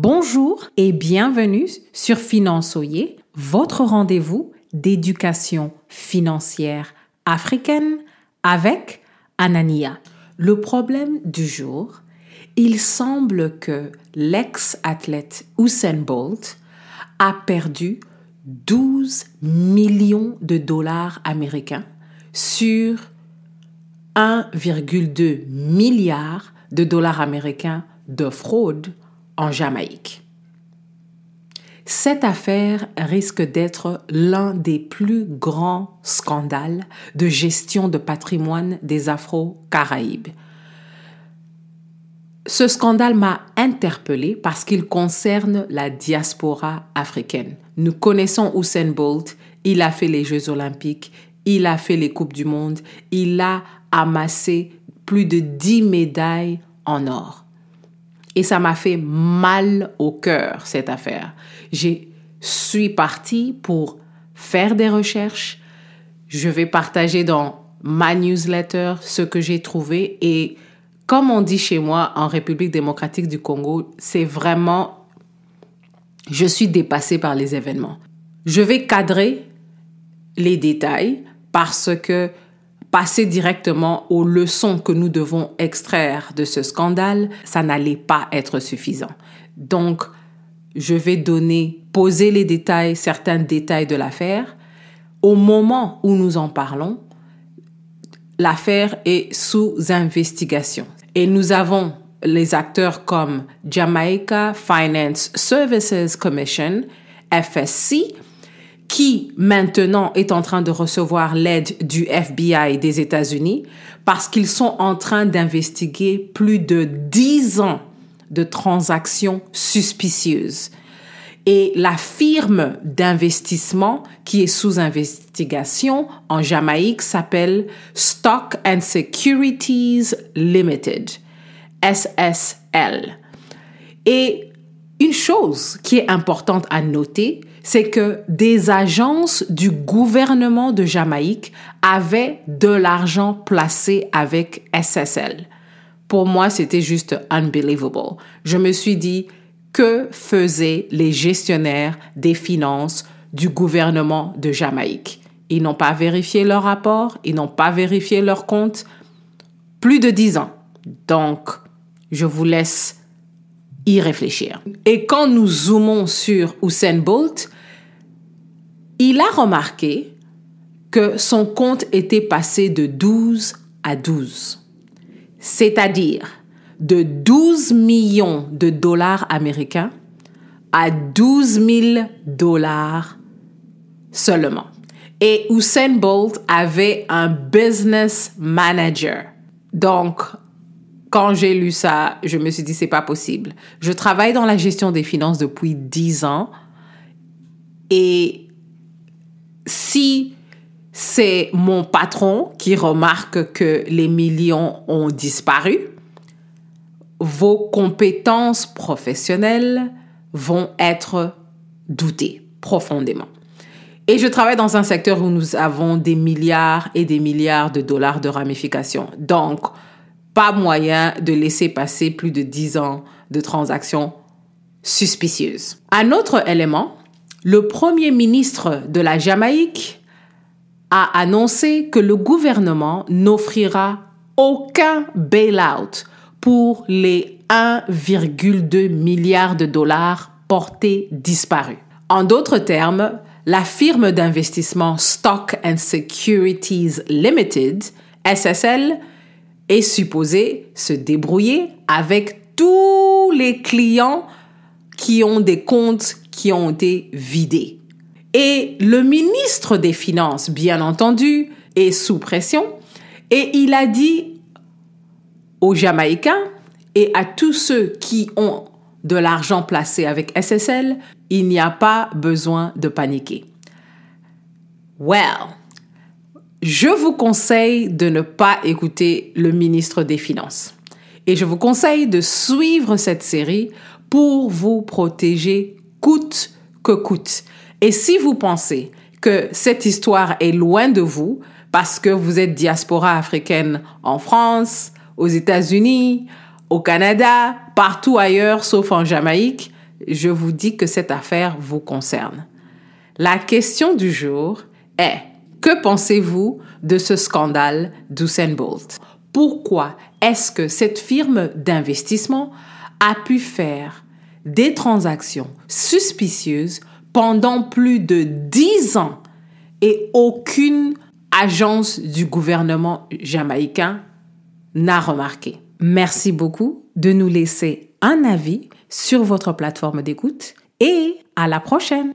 Bonjour et bienvenue sur Finançoyer, votre rendez-vous d'éducation financière africaine avec Anania. Le problème du jour, il semble que l'ex-athlète Usain Bolt a perdu 12 millions de dollars américains sur 1,2 milliard de dollars américains de fraude en Jamaïque. Cette affaire risque d'être l'un des plus grands scandales de gestion de patrimoine des Afro-Caraïbes. Ce scandale m'a interpellé parce qu'il concerne la diaspora africaine. Nous connaissons Usain Bolt, il a fait les Jeux olympiques, il a fait les Coupes du Monde, il a amassé plus de 10 médailles en or. Et ça m'a fait mal au cœur, cette affaire. Je suis partie pour faire des recherches. Je vais partager dans ma newsletter ce que j'ai trouvé. Et comme on dit chez moi en République démocratique du Congo, c'est vraiment... Je suis dépassée par les événements. Je vais cadrer les détails parce que passer directement aux leçons que nous devons extraire de ce scandale, ça n'allait pas être suffisant. Donc, je vais donner, poser les détails, certains détails de l'affaire. Au moment où nous en parlons, l'affaire est sous investigation. Et nous avons les acteurs comme Jamaica Finance Services Commission, FSC, qui maintenant est en train de recevoir l'aide du FBI des États-Unis parce qu'ils sont en train d'investiguer plus de 10 ans de transactions suspicieuses. Et la firme d'investissement qui est sous investigation en Jamaïque s'appelle Stock and Securities Limited, SSL. Et une chose qui est importante à noter, c'est que des agences du gouvernement de Jamaïque avaient de l'argent placé avec SSL. Pour moi, c'était juste unbelievable. Je me suis dit, que faisaient les gestionnaires des finances du gouvernement de Jamaïque? Ils n'ont pas vérifié leur rapport, ils n'ont pas vérifié leur compte. Plus de dix ans. Donc, je vous laisse réfléchir. Et quand nous zoomons sur Usain Bolt, il a remarqué que son compte était passé de 12 à 12, c'est-à-dire de 12 millions de dollars américains à 12 000 dollars seulement. Et Usain Bolt avait un business manager. Donc, quand j'ai lu ça, je me suis dit, c'est pas possible. Je travaille dans la gestion des finances depuis 10 ans et si c'est mon patron qui remarque que les millions ont disparu, vos compétences professionnelles vont être doutées profondément. Et je travaille dans un secteur où nous avons des milliards et des milliards de dollars de ramifications. Donc, pas moyen de laisser passer plus de 10 ans de transactions suspicieuses. Un autre élément, le Premier ministre de la Jamaïque a annoncé que le gouvernement n'offrira aucun bail-out pour les 1,2 milliard de dollars portés disparus. En d'autres termes, la firme d'investissement Stock and Securities Limited, SSL, est supposée se débrouiller avec tous les clients qui ont des comptes qui ont été vidés. Et le ministre des Finances, bien entendu, est sous pression et il a dit aux Jamaïcains et à tous ceux qui ont de l'argent placé avec SSL, il n'y a pas besoin de paniquer. Well, je vous conseille de ne pas écouter le ministre des Finances. Et je vous conseille de suivre cette série pour vous protéger coûte que coûte. Et si vous pensez que cette histoire est loin de vous, parce que vous êtes diaspora africaine en France, aux États-Unis, au Canada, partout ailleurs sauf en Jamaïque, je vous dis que cette affaire vous concerne. La question du jour est, que pensez-vous de ce scandale d'Usain Bolt? Pourquoi est-ce que cette firme d'investissement a pu faire des transactions suspicieuses pendant plus de 10 ans et aucune agence du gouvernement jamaïcain n'a remarqué? Merci beaucoup de nous laisser un avis sur votre plateforme d'écoute et à la prochaine.